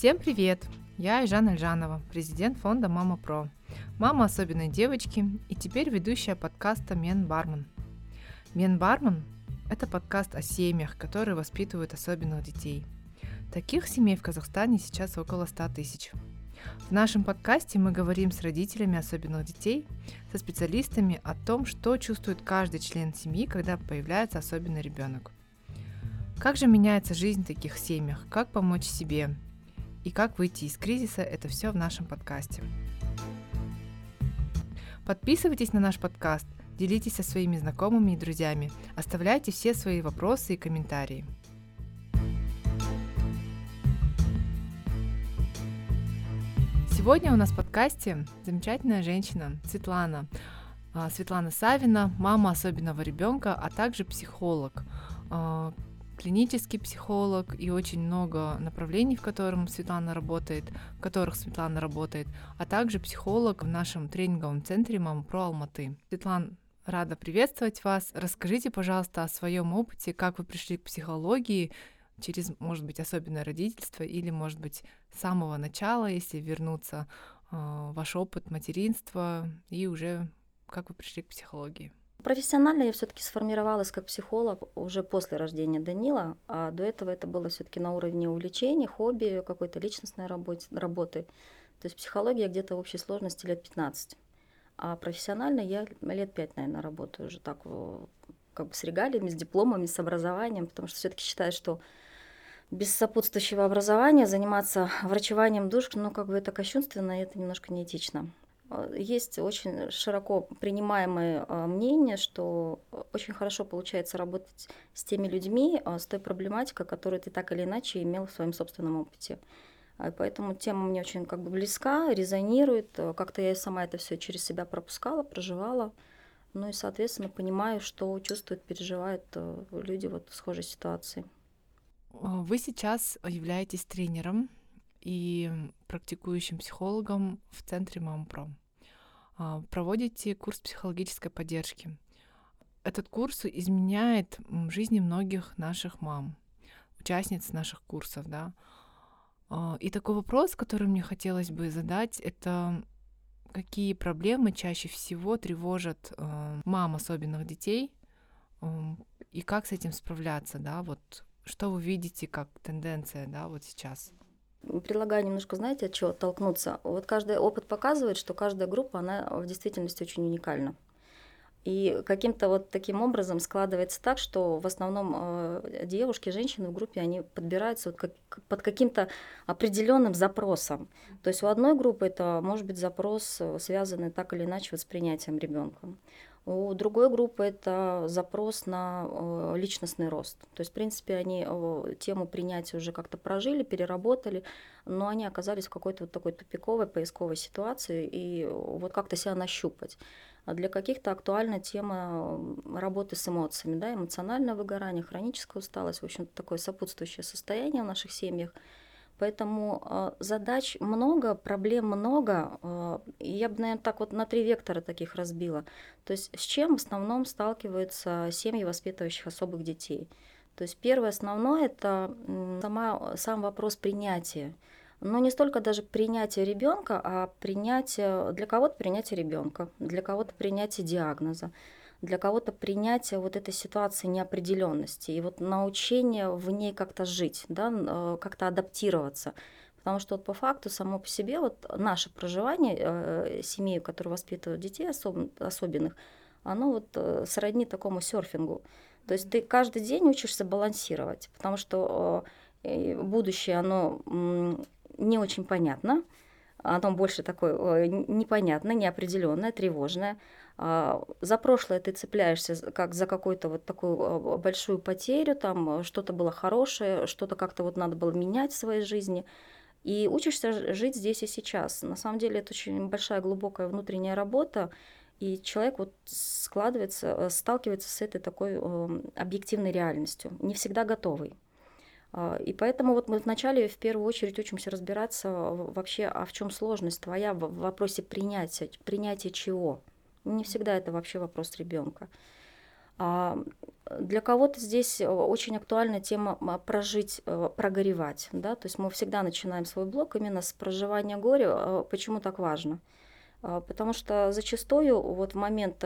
Всем привет! Я Айжан Альжанова, президент фонда Мама Про, мама особенной девочки и теперь ведущая подкаста Мен Бармен. Мен Бармен – это подкаст о семьях, которые воспитывают особенных детей. Таких семей в Казахстане сейчас около 100 тысяч. В нашем подкасте мы говорим с родителями особенных детей, со специалистами о том, что чувствует каждый член семьи, когда появляется особенный ребенок. Как же меняется жизнь в таких семьях, как помочь себе и как выйти из кризиса, это все в нашем подкасте. Подписывайтесь на наш подкаст, делитесь со своими знакомыми и друзьями, оставляйте все свои вопросы и комментарии. Сегодня у нас в подкасте замечательная женщина Светлана. А, Светлана Савина, мама особенного ребенка, а также психолог, а, клинический психолог и очень много направлений, в котором Светлана работает, в которых Светлана работает, а также психолог в нашем тренинговом центре Мама Про Алматы. Светлана, рада приветствовать вас. Расскажите, пожалуйста, о своем опыте, как вы пришли к психологии, через, может быть, особенное родительство или, может быть, с самого начала, если вернуться, э, ваш опыт материнства и уже как вы пришли к психологии? Профессионально я все-таки сформировалась как психолог уже после рождения Данила, а до этого это было все-таки на уровне увлечений, хобби, какой-то личностной работы, работы. То есть психология где-то в общей сложности лет 15. А профессионально я лет 5, наверное, работаю уже так как бы с регалиями, с дипломами, с образованием, потому что все-таки считаю, что без сопутствующего образования заниматься врачеванием душ, ну, как бы это кощунственно, и это немножко неэтично. Э, есть очень широко принимаемое э, мнение, что очень хорошо получается работать с теми людьми, э, с той проблематикой, которую ты так или иначе имел в своем собственном опыте. Поэтому тема мне очень как бы близка, резонирует. Как-то я сама это все через себя пропускала, проживала. Ну и, соответственно, понимаю, что чувствуют, переживают люди вот в схожей ситуации. Вы сейчас являетесь тренером и практикующим психологом в центре МамПро. А, проводите курс психологической поддержки. Этот курс изменяет жизни многих наших мам, участниц наших курсов, да. А, и такой вопрос, который мне хотелось бы задать, это какие проблемы чаще всего тревожат э, мам особенных детей и как с этим справляться, да, вот что вы видите как тенденция, да, вот сейчас? Предлагаю немножко, знаете, от чего толкнуться. Вот каждый опыт показывает, что каждая группа, она в действительности очень уникальна. И каким-то вот таким образом складывается так, что в основном э, девушки, женщины в группе, они подбираются вот как, под каким-то определенным запросом. То есть у одной группы это может быть запрос, э, связанный так или иначе вот с принятием ребенка. У другой группы это запрос на э, личностный рост. То есть, в принципе, они э, тему принятия уже как-то прожили, переработали, но они оказались в какой-то вот такой тупиковой поисковой ситуации и вот как-то себя нащупать. А для каких-то актуальна тема работы с эмоциями, да, эмоциональное выгорание, хроническая усталость, в общем-то, такое сопутствующее состояние в наших семьях – Поэтому э, задач много, проблем много. Э, я бы, наверное, так вот на три вектора таких разбила. То есть с чем в основном сталкиваются семьи, воспитывающих особых детей? То есть первое основное – это сама, сам вопрос принятия. Но не столько даже принятие ребенка, а принятие, для кого-то принятие ребенка, для кого-то принятие диагноза для кого-то принятие вот этой ситуации неопределенности и вот научение в ней как-то жить, да, э, как-то адаптироваться. Потому что вот по факту само по себе вот наше проживание э, семей, которые воспитывают детей особ, особенных, оно вот э, сродни такому серфингу. То есть ты каждый день учишься балансировать, потому что э, будущее, оно э, не очень понятно, оно больше такое непонятное, неопределенное, тревожное. А, за прошлое ты цепляешься как за какую-то вот такую а, большую потерю, там что-то было хорошее, что-то как-то вот надо было менять в своей жизни. И учишься жить здесь и сейчас. На самом деле это очень большая глубокая внутренняя работа, и человек вот складывается, э, сталкивается с этой такой объективной реальностью, не всегда готовый. А, и поэтому вот мы вначале в первую очередь учимся разбираться вообще, а в чем сложность твоя в вопросе принятия, принятия чего. Не всегда это вообще вопрос ребенка. А для кого-то здесь очень актуальна тема прожить, прогоревать. Да? То есть мы всегда начинаем свой блог именно с проживания горя. Почему так важно? Потому что зачастую вот в момент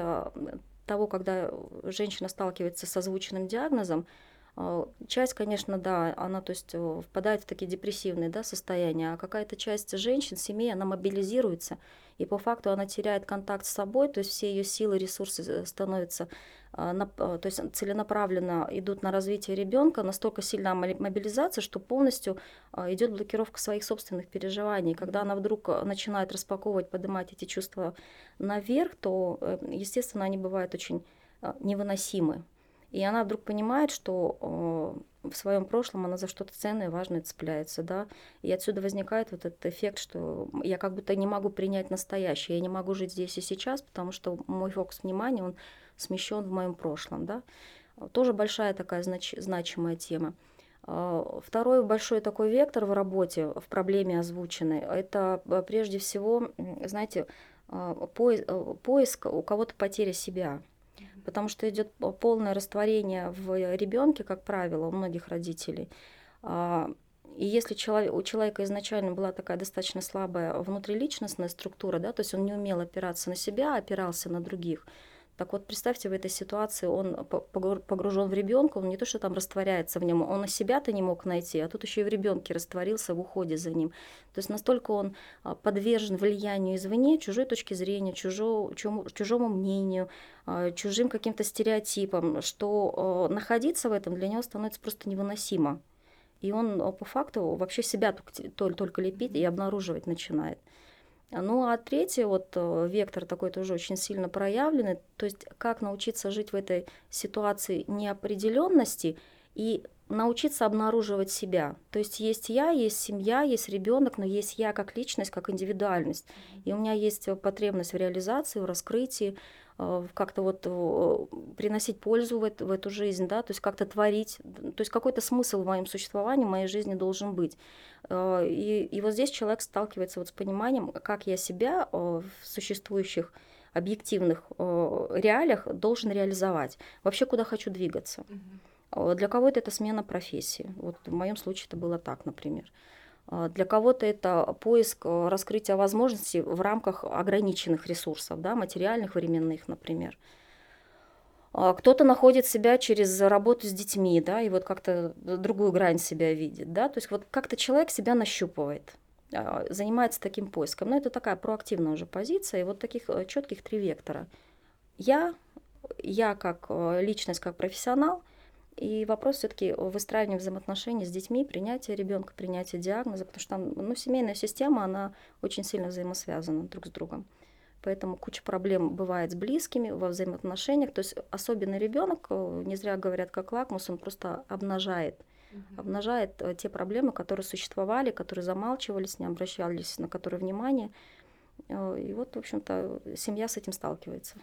того, когда женщина сталкивается с озвученным диагнозом, а, часть, конечно, да, она, то есть, э, впадает в такие депрессивные да, состояния, а какая-то часть женщин, семей, она мобилизируется, и по факту она теряет контакт с собой, то есть все ее силы, ресурсы э, становятся, то есть целенаправленно идут на развитие ребенка, настолько сильная мобилизация, что полностью идет блокировка своих собственных переживаний. Когда она вдруг э, начинает распаковывать, поднимать эти чувства наверх, то, естественно, они бывают очень невыносимы. И она вдруг понимает, что э, в своем прошлом она за что-то ценное, важное цепляется, да, и отсюда возникает вот этот эффект, что я как будто не могу принять настоящее, я не могу жить здесь и сейчас, потому что мой фокус внимания, он смещен в моем прошлом, да. Тоже большая такая знач- значимая тема. А, второй большой такой вектор в работе, в проблеме озвученной, это э, прежде всего, знаете, э, поиск у кого-то потеря себя – потому что идет полное растворение в ребенке, как правило, у многих родителей. А, и если у человека изначально была такая достаточно слабая внутриличностная структура, да, то есть он не умел опираться на себя, а опирался на других, так вот, представьте, в этой ситуации он погружен в ребенка, он не то, что там растворяется в нем, он на себя-то не мог найти, а тут еще и в ребенке растворился в уходе за ним. То есть настолько он а, подвержен влиянию извне, чужой точки зрения, чужому, чужому мнению, а, чужим каким-то стереотипам, что а, находиться в этом для него становится просто невыносимо. И он по факту вообще себя только, только лепит и обнаруживать начинает. Ну а третий вот э, вектор такой тоже очень сильно проявленный, то есть как научиться жить в этой ситуации неопределенности и научиться обнаруживать себя. То есть есть я, есть семья, есть ребенок, но есть я как личность, как индивидуальность. И у меня есть потребность в реализации, в раскрытии, э, как-то вот э, приносить пользу в эту, жизнь, да, то есть как-то творить, то есть какой-то смысл в моем существовании, в моей жизни должен быть. Э, и, и вот здесь человек сталкивается вот с пониманием, как я себя в существующих объективных реалиях должен реализовать. Вообще, куда хочу двигаться. Mm-hmm. Для кого-то это смена профессии. Вот в моем случае это было так, например. А, для кого-то это поиск э, раскрытия возможностей в рамках ограниченных ресурсов, да, материальных, временных, например. А, кто-то находит себя через работу с детьми, да, и вот как-то другую грань себя видит, да, то есть вот как-то человек себя нащупывает, а, занимается таким поиском. Но это такая проактивная уже позиция, и вот таких э, четких три вектора. Я, я как э, личность, как профессионал – и вопрос все-таки выстраивания взаимоотношений с детьми, принятия ребенка, принятия диагноза, потому что там ну, семейная система, она очень сильно взаимосвязана друг с другом. Поэтому куча проблем бывает с близкими во взаимоотношениях. То есть особенный ребенок, э, не зря говорят, как лакмус, он просто обнажает, угу. обнажает э, те проблемы, которые существовали, которые замалчивались, не обращались на которые внимание. Э, и вот, в общем-то, семья с этим сталкивается.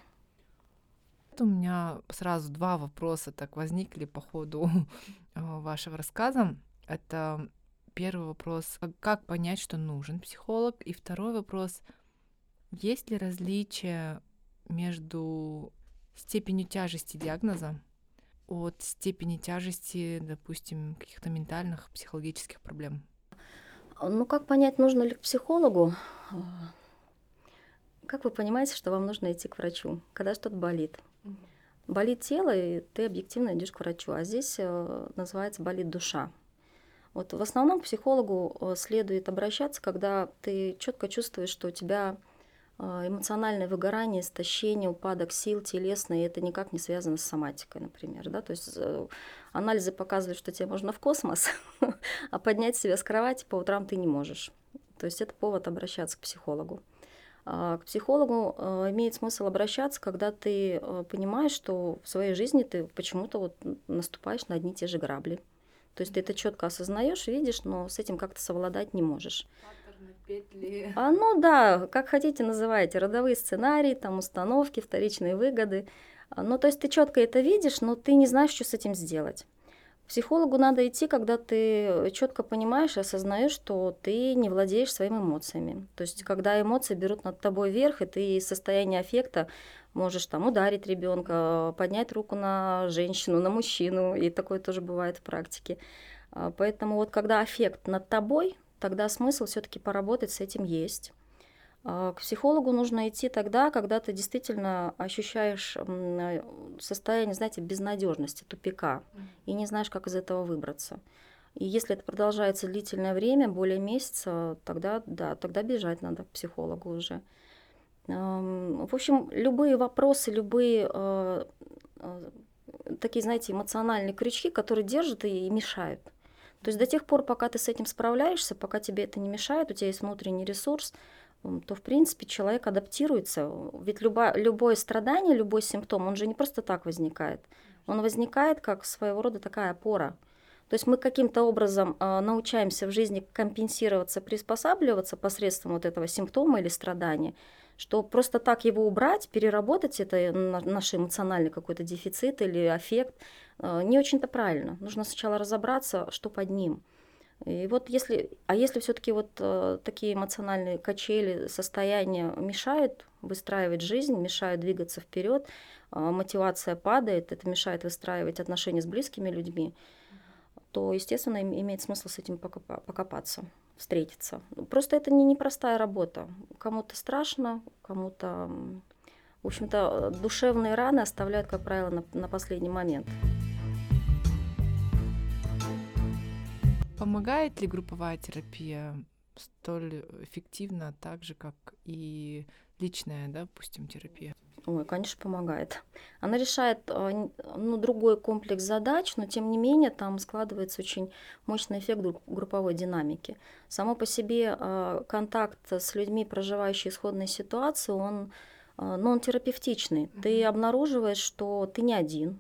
У меня сразу два вопроса так возникли по ходу вашего рассказа. Это первый вопрос, как понять, что нужен психолог? И второй вопрос, есть ли различие между степенью тяжести диагноза от степени тяжести, допустим, каких-то ментальных, психологических проблем? Ну, как понять, нужно ли к психологу? Как вы понимаете, что вам нужно идти к врачу, когда что-то болит? Болит тело, и ты объективно идешь к врачу. А здесь э, называется болит душа. Вот в основном к психологу э, следует обращаться, когда ты четко чувствуешь, что у тебя э, эмоциональное выгорание, истощение, упадок сил телесный, это никак не связано с соматикой, например. Да? То есть анализы показывают, что тебе можно в космос, а поднять себя с кровати по утрам ты не можешь. То есть это повод обращаться к психологу. А, к психологу а, имеет смысл обращаться, когда ты а, понимаешь, что в своей жизни ты почему-то вот наступаешь на одни и те же грабли. То есть ты это четко осознаешь, видишь, но с этим как-то совладать не можешь. Петли. А ну да, как хотите называйте, родовые сценарии, там установки, вторичные выгоды. Ну то есть ты четко это видишь, но ты не знаешь, что с этим сделать психологу надо идти, когда ты четко понимаешь и осознаешь, что ты не владеешь своими эмоциями. То есть, когда эмоции берут над тобой верх, и ты из состояния аффекта можешь там ударить ребенка, поднять руку на женщину, на мужчину, и такое тоже бывает в практике. А, поэтому вот когда аффект над тобой, тогда смысл все-таки поработать с этим есть. А, к психологу нужно идти тогда, когда ты действительно ощущаешь состояние, знаете, безнадежности, тупика, и не знаешь, как из этого выбраться. И если это продолжается длительное время, более месяца, тогда да, тогда бежать надо к психологу уже. В общем, любые вопросы, любые э, э, такие, знаете, эмоциональные крючки, которые держат и мешают. То есть до тех пор, пока ты с этим справляешься, пока тебе это не мешает, у тебя есть внутренний ресурс, то, в принципе, человек адаптируется. Ведь любо, любое страдание, любой симптом, он же не просто так возникает. Он возникает как своего рода такая опора. То есть мы каким-то образом э, научаемся в жизни компенсироваться, приспосабливаться посредством вот этого симптома или страдания – что просто так его убрать, переработать это наш эмоциональный какой-то дефицит или аффект, э, не очень-то правильно. Нужно сначала разобраться, что под ним. И вот если, а если все-таки вот э, такие эмоциональные качели, состояния мешают выстраивать жизнь, мешают двигаться вперед, э, мотивация падает, это мешает выстраивать отношения с близкими людьми, то, естественно, имеет смысл с этим покопаться встретиться. Просто это не непростая работа. Кому-то страшно, кому-то... В общем-то, душевные раны оставляют, как правило, на, на последний момент. Помогает ли групповая терапия столь эффективно, так же, как и личная, да, допустим, терапия? Ой, конечно, помогает. Она решает а, ну, другой комплекс задач, но тем не менее там складывается очень мощный эффект групповой динамики. Само по себе а, контакт с людьми, проживающими исходной ситуации, он, а, ну, он терапевтичный. Ты обнаруживаешь, что ты не один,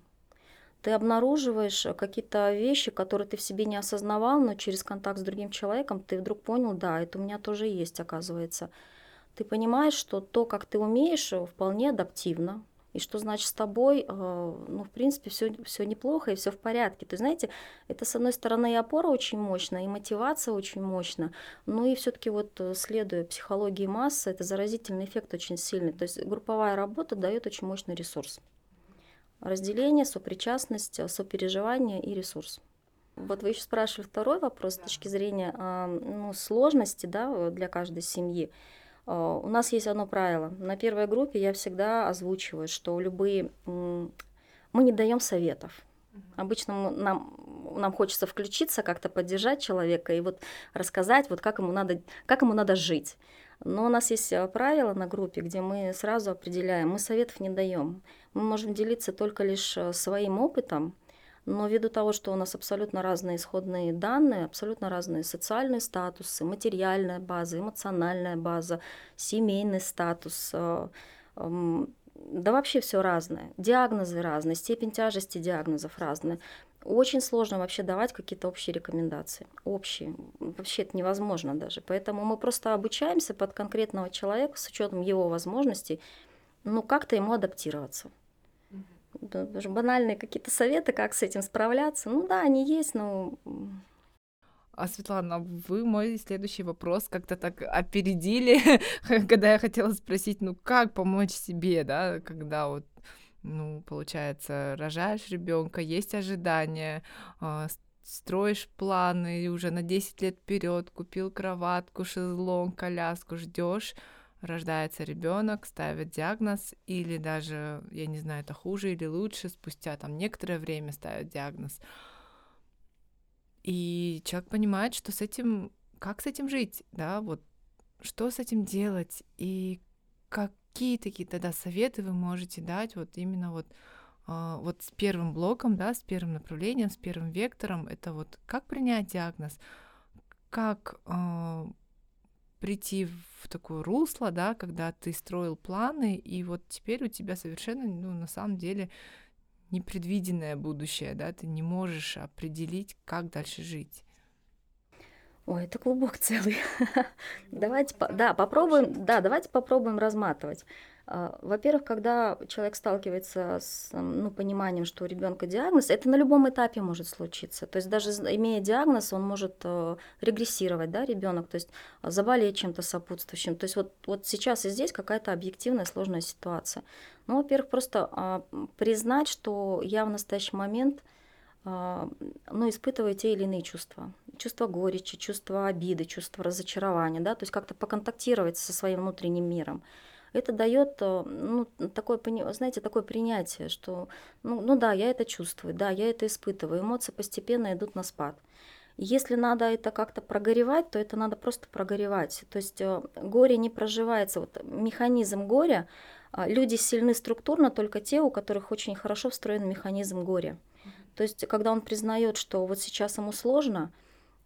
ты обнаруживаешь какие-то вещи, которые ты в себе не осознавал, но через контакт с другим человеком ты вдруг понял, да, это у меня тоже есть, оказывается ты понимаешь, что то, как ты умеешь, э, вполне адаптивно, и что значит с тобой, э, ну, в принципе, все, все неплохо и все в порядке. То есть, знаете, это, с одной стороны, и опора очень мощная, и мотивация очень мощная, но и все-таки вот э, следуя психологии массы, это заразительный эффект очень сильный. То есть групповая работа дает очень мощный ресурс. Разделение, сопричастность, сопереживание и ресурс. Вот вы еще спрашивали второй вопрос с точки зрения ну, сложности да, для каждой семьи. А, у нас есть одно правило. На первой группе я всегда озвучиваю, что любые... Мы не даем советов. Обычно нам, нам хочется включиться, как-то поддержать человека и вот рассказать, вот как ему надо, как ему надо жить. Но у нас есть э, правила на группе, где мы сразу определяем, мы советов не даем. Мы можем делиться только лишь э, своим опытом, но ввиду того, что у нас абсолютно разные исходные данные, абсолютно разные социальные статусы, материальная база, эмоциональная база, семейный статус, э, да вообще все разное. Диагнозы разные, степень тяжести диагнозов разная. Очень сложно вообще давать какие-то общие рекомендации. Общие. Вообще это невозможно даже. Поэтому мы просто обучаемся под конкретного человека с учетом его возможностей, ну как-то ему адаптироваться даже банальные какие-то советы, как с этим справляться. Ну да, они есть, но а, Светлана, вы мой следующий вопрос как-то так опередили, когда я хотела спросить, ну как помочь себе, да, когда вот, ну, получается, рожаешь ребенка, есть ожидания, а, строишь планы уже на 10 лет вперед, купил кроватку, шезлонг, коляску, ждешь, рождается ребенок, ставят диагноз, или даже, я не знаю, это хуже или лучше, спустя там некоторое время ставят диагноз. И человек понимает, что с этим, как с этим жить, да, вот что с этим делать, и какие такие тогда советы вы можете дать вот именно вот а, вот с первым блоком, да, с первым направлением, с первым вектором, это вот как принять диагноз, как э, прийти в такое русло, да, когда ты строил планы, и вот теперь у тебя совершенно, ну, на самом деле, непредвиденное будущее, да, ты не можешь определить, как дальше жить. Ой, это клубок целый. давайте, да, попробуем, да, давайте попробуем разматывать. А, во-первых, когда человек сталкивается с ну, пониманием, что у ребенка диагноз, это на любом этапе может случиться. То есть даже имея диагноз, он может э, регрессировать, да, ребенок, то есть заболеть чем-то сопутствующим. То есть вот, вот сейчас и здесь какая-то объективная сложная ситуация. Ну, во-первых, просто а, признать, что я в настоящий момент ну, испытываю те или иные чувства. Чувство горечи, чувство обиды, чувство разочарования, да, то есть как-то поконтактировать со своим внутренним миром это дает, э, ну, такое, знаете, такое принятие, что, ну, ну да, я это чувствую, да, я это испытываю, эмоции постепенно идут на спад. Если надо это как-то прогоревать, то это надо просто прогоревать. То есть э, горе не проживается. Вот механизм горя, а, люди сильны структурно только те, у которых очень хорошо встроен механизм горя. То есть, когда он признает, что вот сейчас ему сложно,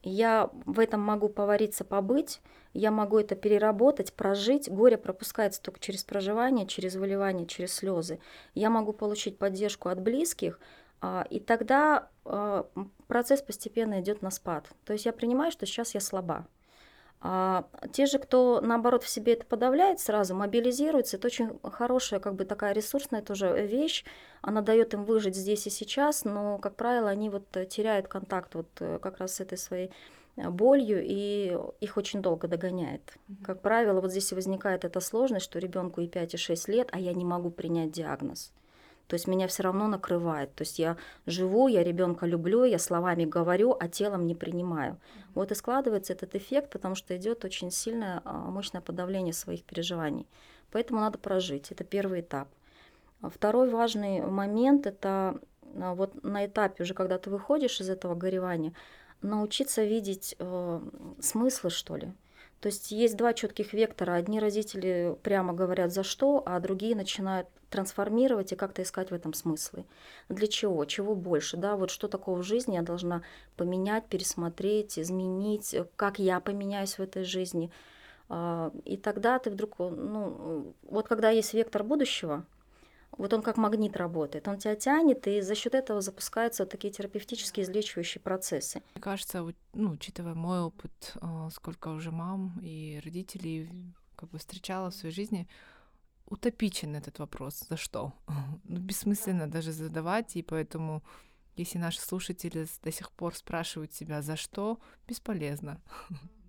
я в этом могу повариться, побыть, я могу это переработать, прожить. Горе пропускается только через проживание, через выливание, через слезы. Я могу получить поддержку от близких, а, и тогда а, процесс постепенно идет на спад. То есть я принимаю, что сейчас я слаба. А те же, кто наоборот в себе это подавляет, сразу мобилизируется, это очень хорошая, как бы такая ресурсная тоже вещь. Она дает им выжить здесь и сейчас, но, как правило, они вот теряют контакт вот э, как раз с этой своей э, болью, и их очень долго догоняет. Как правило, вот здесь и возникает эта сложность, что ребенку и 5, и 6 лет, а я не могу принять диагноз. То есть меня все равно накрывает. То есть я живу, я ребенка люблю, я словами говорю, а телом не принимаю. Вот и складывается этот эффект, потому что идет очень сильное, а, мощное подавление своих переживаний. Поэтому надо прожить. Это первый этап. Второй важный момент – это а, вот на этапе уже, когда ты выходишь из этого горевания, научиться видеть э, смыслы, что ли. То есть есть два четких вектора. Одни родители прямо говорят за что, а другие начинают трансформировать и как-то искать в этом смыслы. Для чего? Чего больше? Да? Вот что такого в жизни я должна поменять, пересмотреть, изменить, как я поменяюсь в этой жизни. А, и тогда ты вдруг, ну, вот когда есть вектор будущего, вот он как магнит работает, он тебя тянет, и за счет этого запускаются вот такие терапевтические излечивающие процессы. Мне кажется, ну, учитывая мой опыт, а, сколько уже мам и родителей как бы встречала в своей жизни, утопичен этот вопрос. За что? Ну, бессмысленно даже задавать, и поэтому, если наши слушатели до сих пор спрашивают себя, за что, бесполезно.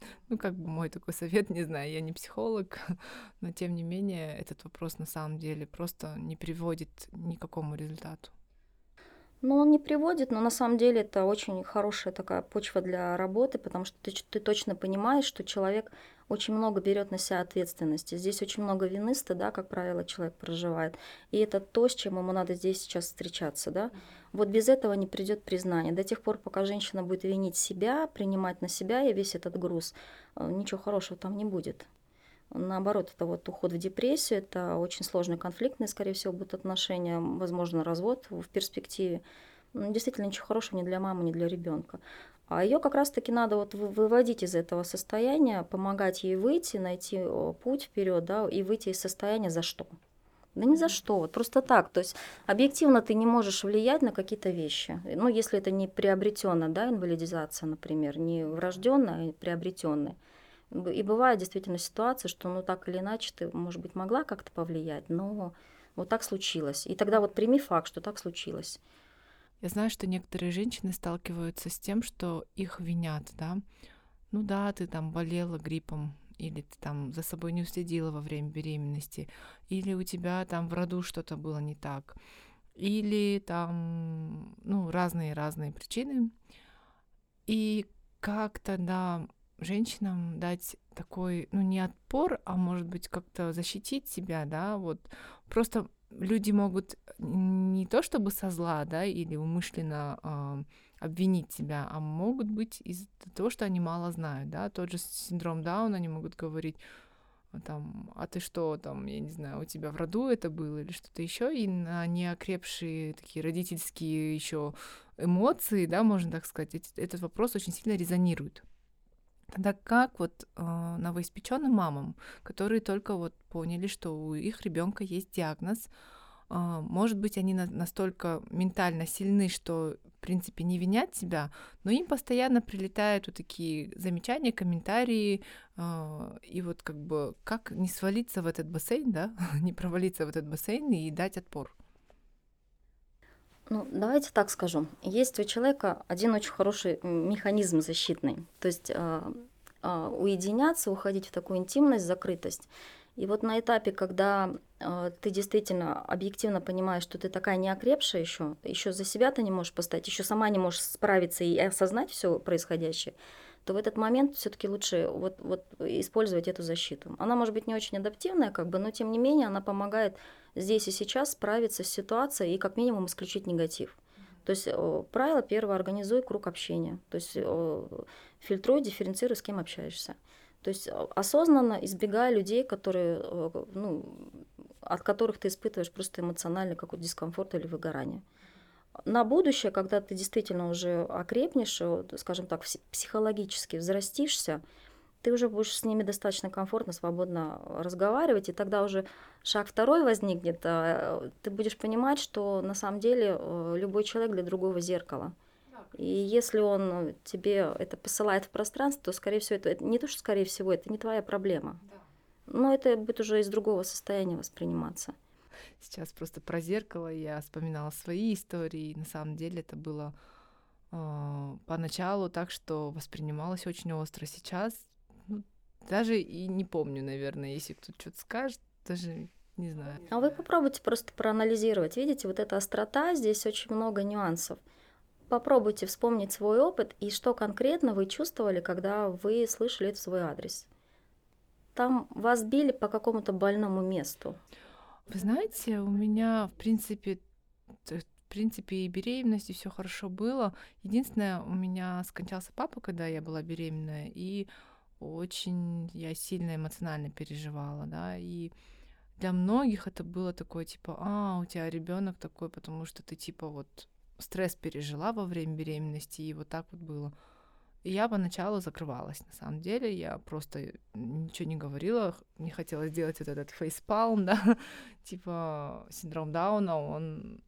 Ну, как бы мой такой совет, не знаю, я не психолог, но тем не менее этот вопрос на самом деле просто не приводит ни к какому результату. Ну, он не приводит, но на самом деле это очень хорошая такая почва для работы, потому что ты, ты точно понимаешь, что человек очень много берет на себя ответственности. Здесь очень много вины, стыда, как правило, человек проживает. И это то, с чем ему надо здесь сейчас встречаться. Да? Вот без этого не придет признание. До тех пор, пока женщина будет винить себя, принимать на себя и весь этот груз, э, ничего хорошего там не будет. Наоборот, это вот уход в депрессию, это очень сложные конфликтные, скорее всего, будут отношения, возможно, развод в перспективе. Действительно, ничего хорошего ни для мамы, ни для ребенка. А ее как раз-таки надо вот выводить из этого состояния, помогать ей выйти, найти путь вперед, да, и выйти из состояния за что. Да ни за что, вот просто так. То есть объективно ты не можешь влиять на какие-то вещи. Ну, если это не приобретенная, да, инвалидизация, например, не врожденная, а приобретенная. И бывает действительно ситуация, что ну так или иначе ты, может быть, могла как-то повлиять, но вот так случилось. И тогда вот прими факт, что так случилось. Я знаю, что некоторые женщины сталкиваются с тем, что их винят, да. Ну да, ты там болела гриппом, или ты там за собой не уследила во время беременности, или у тебя там в роду что-то было не так, или там, ну, разные-разные причины. И как тогда женщинам дать такой, ну, не отпор, а может быть как-то защитить себя, да, вот просто люди могут не то чтобы со зла, да, или умышленно э, обвинить тебя, а могут быть из-за того, что они мало знают, да, тот же синдром Дауна, они могут говорить, а, там, а ты что, там, я не знаю, у тебя в роду это было или что-то еще, и на неокрепшие такие родительские еще эмоции, да, можно так сказать, этот вопрос очень сильно резонирует. Тогда как вот э, новоиспеченным мамам, которые только вот поняли, что у их ребенка есть диагноз, э, может быть, они на, настолько ментально сильны, что принципе, не винят тебя, но им постоянно прилетают вот такие замечания, комментарии, э, и вот как бы как не свалиться в этот бассейн, да, не провалиться в этот бассейн и дать отпор. Ну, давайте так скажу. Есть у человека один очень хороший механизм защитный. То есть э, э, уединяться, уходить в такую интимность, закрытость. И вот на этапе, когда э, ты действительно объективно понимаешь, что ты такая неокрепшая еще, еще за себя ты не можешь поставить, еще сама не можешь справиться и осознать все происходящее, то в этот момент все-таки лучше вот, вот использовать эту защиту. Она может быть не очень адаптивная, как бы, но тем не менее она помогает здесь и сейчас справиться с ситуацией и как минимум исключить негатив. То есть правило первое, организуй круг общения. То есть фильтруй, дифференцируй, с кем общаешься. То есть осознанно избегая людей, которые, ну, от которых ты испытываешь просто эмоциональный какой-то дискомфорт или выгорание. На будущее, когда ты действительно уже окрепнешь, скажем так, психологически взрастишься, ты уже будешь с ними достаточно комфортно, свободно разговаривать, и тогда уже шаг второй возникнет, а, ты будешь понимать, что на самом деле э, любой человек для другого зеркало. И если он тебе это посылает в пространство, то, скорее всего, это, это не то, что скорее всего, это не твоя проблема. Но это будет уже из другого состояния восприниматься. Сейчас просто про зеркало я вспоминала свои истории. На самом деле это было э, поначалу так, что воспринималось очень остро. Сейчас даже и не помню, наверное, если кто-то что-то скажет, даже не знаю. А вы попробуйте просто проанализировать. Видите, вот эта острота, здесь очень много нюансов. Попробуйте вспомнить свой опыт и что конкретно вы чувствовали, когда вы слышали это в свой адрес. Там вас били по какому-то больному месту. Вы знаете, у меня, в принципе, в принципе, и беременность, и все хорошо было. Единственное, у меня скончался папа, когда я была беременная, и очень я сильно эмоционально переживала, да, и для многих это было такое, типа, а, у тебя ребенок такой, потому что ты, типа, вот стресс пережила во время беременности, и вот так вот было. Я поначалу закрывалась, на самом деле, я просто ничего не говорила, не хотела сделать вот этот фейспалм, да, типа синдром Дауна, он,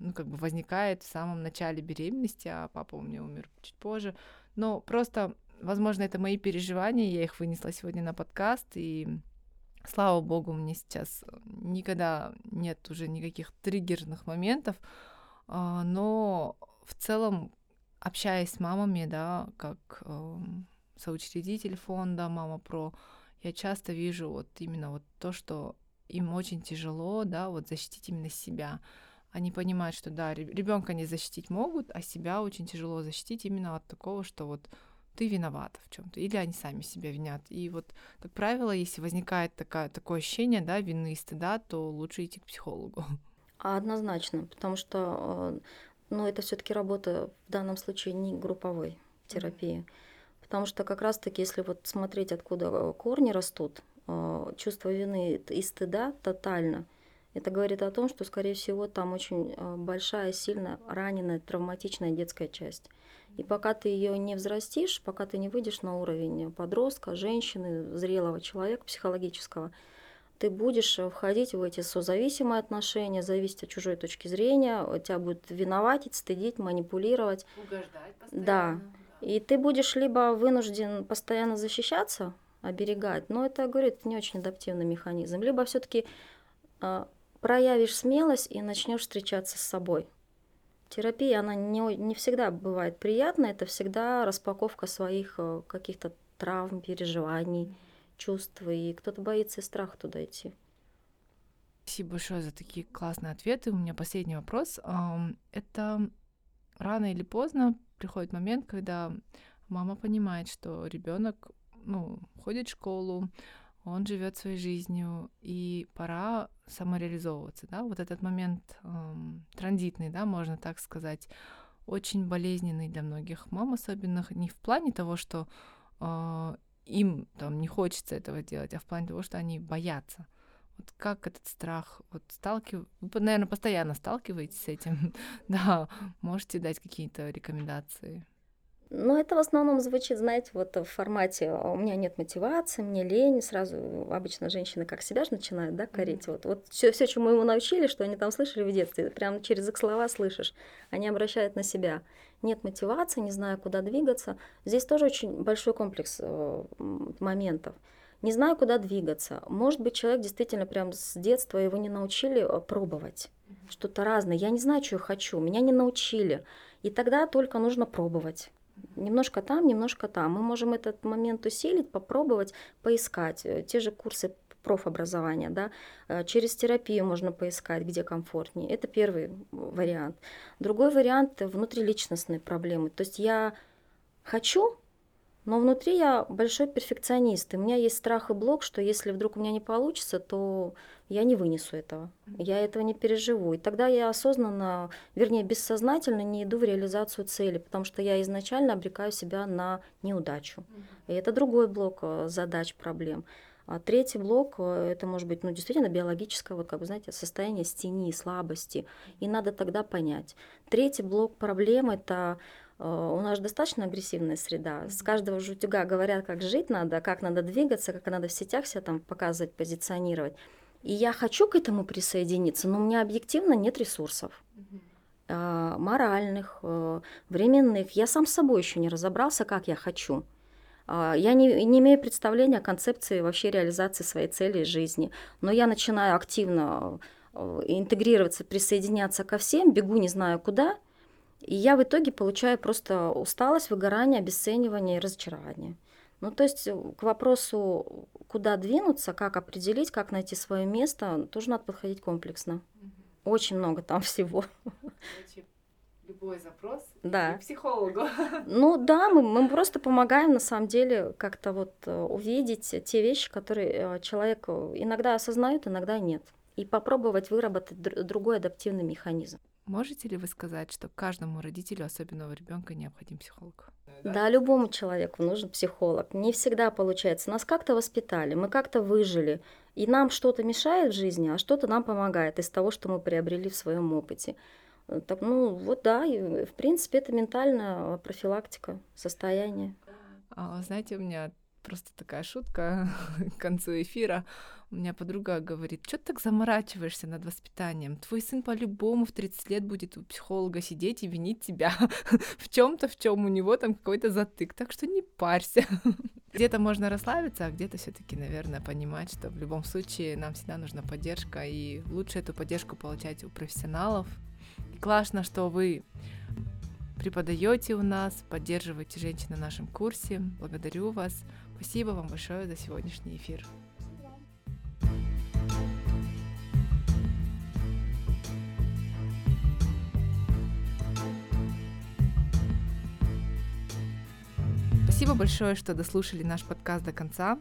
ну, как бы возникает в самом начале беременности, а папа у меня умер чуть позже, но просто Возможно, это мои переживания, я их вынесла сегодня на подкаст, и слава богу, мне сейчас никогда нет уже никаких триггерных моментов, а, но в целом, общаясь с мамами, да, как э, соучредитель фонда «Мама Про», я часто вижу вот именно вот то, что им очень тяжело, да, вот защитить именно себя. Они понимают, что да, ребенка не защитить могут, а себя очень тяжело защитить именно от такого, что вот ты виновата в чем-то, или они сами себя винят. И вот, как правило, если возникает такая, такое ощущение, да, вины и стыда, то лучше идти к психологу. Однозначно, потому что э, ну, это все-таки работа в данном случае не групповой терапии. Потому что как раз-таки, если вот смотреть, откуда э, корни растут, э, чувство вины и стыда тотально, это говорит о том, что, скорее всего, там очень большая, сильно раненая, травматичная детская часть. И пока ты ее не взрастишь, пока ты не выйдешь на уровень подростка, женщины, зрелого человека, психологического, ты будешь входить в эти созависимые отношения, зависеть от чужой точки зрения, тебя будет виноватить, стыдить, манипулировать. Угождать постоянно. Да. И ты будешь либо вынужден постоянно защищаться, оберегать, но это, говорю, это не очень адаптивный механизм, либо все-таки э, а, проявишь смелость и начнешь встречаться с собой. Терапия, она не, не всегда бывает приятна, это всегда распаковка своих э, каких-то травм, переживаний, чувств, и кто-то боится и страх туда идти. Спасибо большое за такие классные ответы. У меня последний вопрос. Это рано или поздно приходит момент, когда мама понимает, что ребенок ну, ходит в школу, он живет своей жизнью, и пора самореализовываться, да, вот этот момент эм, транзитный, да, можно так сказать, очень болезненный для многих мам, особенно не в плане того, что э, им там не хочется этого делать, а в плане того, что они боятся. Вот как этот страх, вот сталкив... Вы, наверное, постоянно сталкиваетесь с этим, да, можете дать какие-то рекомендации? Ну, это в основном звучит, знаете, вот в формате «А «у меня нет мотивации, мне лень», сразу обычно женщины как себя же начинают, да, корить. Mm-hmm. Вот, вот все, все, чему ему научили, что они там слышали в детстве, прям через их слова слышишь, они обращают на себя. Нет мотивации, не знаю, куда двигаться. Здесь тоже очень большой комплекс э, моментов. Не знаю, куда двигаться. Может быть, человек действительно прям с детства его не научили э, пробовать mm-hmm. что-то разное. Я не знаю, что я хочу, меня не научили. И тогда только нужно пробовать немножко там, немножко там. Мы можем этот момент усилить, попробовать, поискать. Э, те же курсы профобразования, да, э, через терапию можно поискать, где комфортнее. Это первый вариант. Другой вариант – внутриличностные проблемы. То есть я хочу, но внутри я большой перфекционист. И у меня есть страх и блок, что если вдруг у меня не получится, то я не вынесу этого. Я этого не переживу. И тогда я осознанно, вернее, бессознательно не иду в реализацию цели, потому что я изначально обрекаю себя на неудачу. И это другой блок э, задач, проблем. А третий блок э, это может быть, ну, действительно биологическое, вот как бы, знаете, состояние стени, слабости. И надо тогда понять. Третий блок проблем это у нас достаточно агрессивная среда. С каждого жутюга говорят, как жить надо, как надо двигаться, как надо в сетях себя там показывать, позиционировать. И я хочу к этому присоединиться, но у меня объективно нет ресурсов э, моральных, э, временных. Я сам с собой еще не разобрался, как я хочу. Я не, не имею представления о концепции вообще реализации своей цели жизни, но я начинаю активно интегрироваться, присоединяться ко всем, бегу не знаю куда, и я в итоге получаю просто усталость, выгорание, обесценивание и разочарование. Ну, то есть э, к вопросу, куда двинуться, как определить, как найти свое место, тоже надо подходить комплексно. Угу. Очень много там всего. любой запрос да. к психологу. Ну да, мы, мы просто помогаем на самом деле как-то вот э, увидеть те вещи, которые э, человек иногда осознает, иногда нет. И попробовать выработать другой адаптивный механизм. Можете ли вы сказать, что каждому родителю особенного ребенка необходим психолог? Да? любому человеку нужен психолог. Не всегда получается. Нас как-то воспитали, мы как-то выжили, и нам что-то мешает в жизни, а что-то нам помогает из того, что мы приобрели в своем опыте. Э, так, ну вот да, и, в принципе это ментальная профилактика состояния. А, знаете, у меня просто такая шутка к концу эфира. У меня подруга говорит, что ты так заморачиваешься над воспитанием? Твой сын по-любому в 30 лет будет у психолога сидеть и винить тебя в чем то в чем у него там какой-то затык. Так что не парься. где-то можно расслабиться, а где-то все таки наверное, понимать, что в любом случае нам всегда нужна поддержка, и лучше эту поддержку получать у профессионалов. И классно, что вы преподаете у нас, поддерживаете женщин на нашем курсе. Благодарю вас. Спасибо вам большое за сегодняшний эфир. Спасибо большое, что дослушали наш подкаст до конца.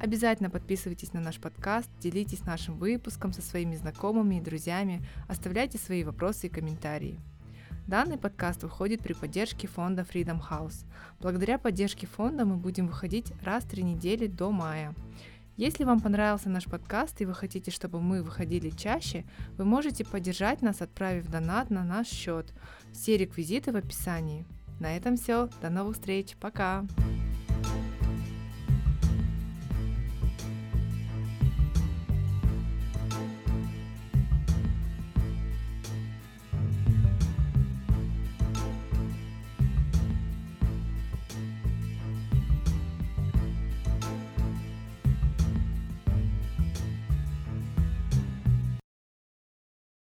Обязательно подписывайтесь на наш подкаст, делитесь нашим выпуском со своими знакомыми и друзьями, оставляйте свои вопросы и комментарии. Данный подкаст выходит при поддержке фонда Freedom House. Благодаря поддержке фонда мы будем выходить раз в три недели до мая. Если вам понравился наш подкаст и вы хотите, чтобы мы выходили чаще, вы можете поддержать нас, отправив донат на наш счет. Все реквизиты в описании. На этом все. До новых встреч. Пока.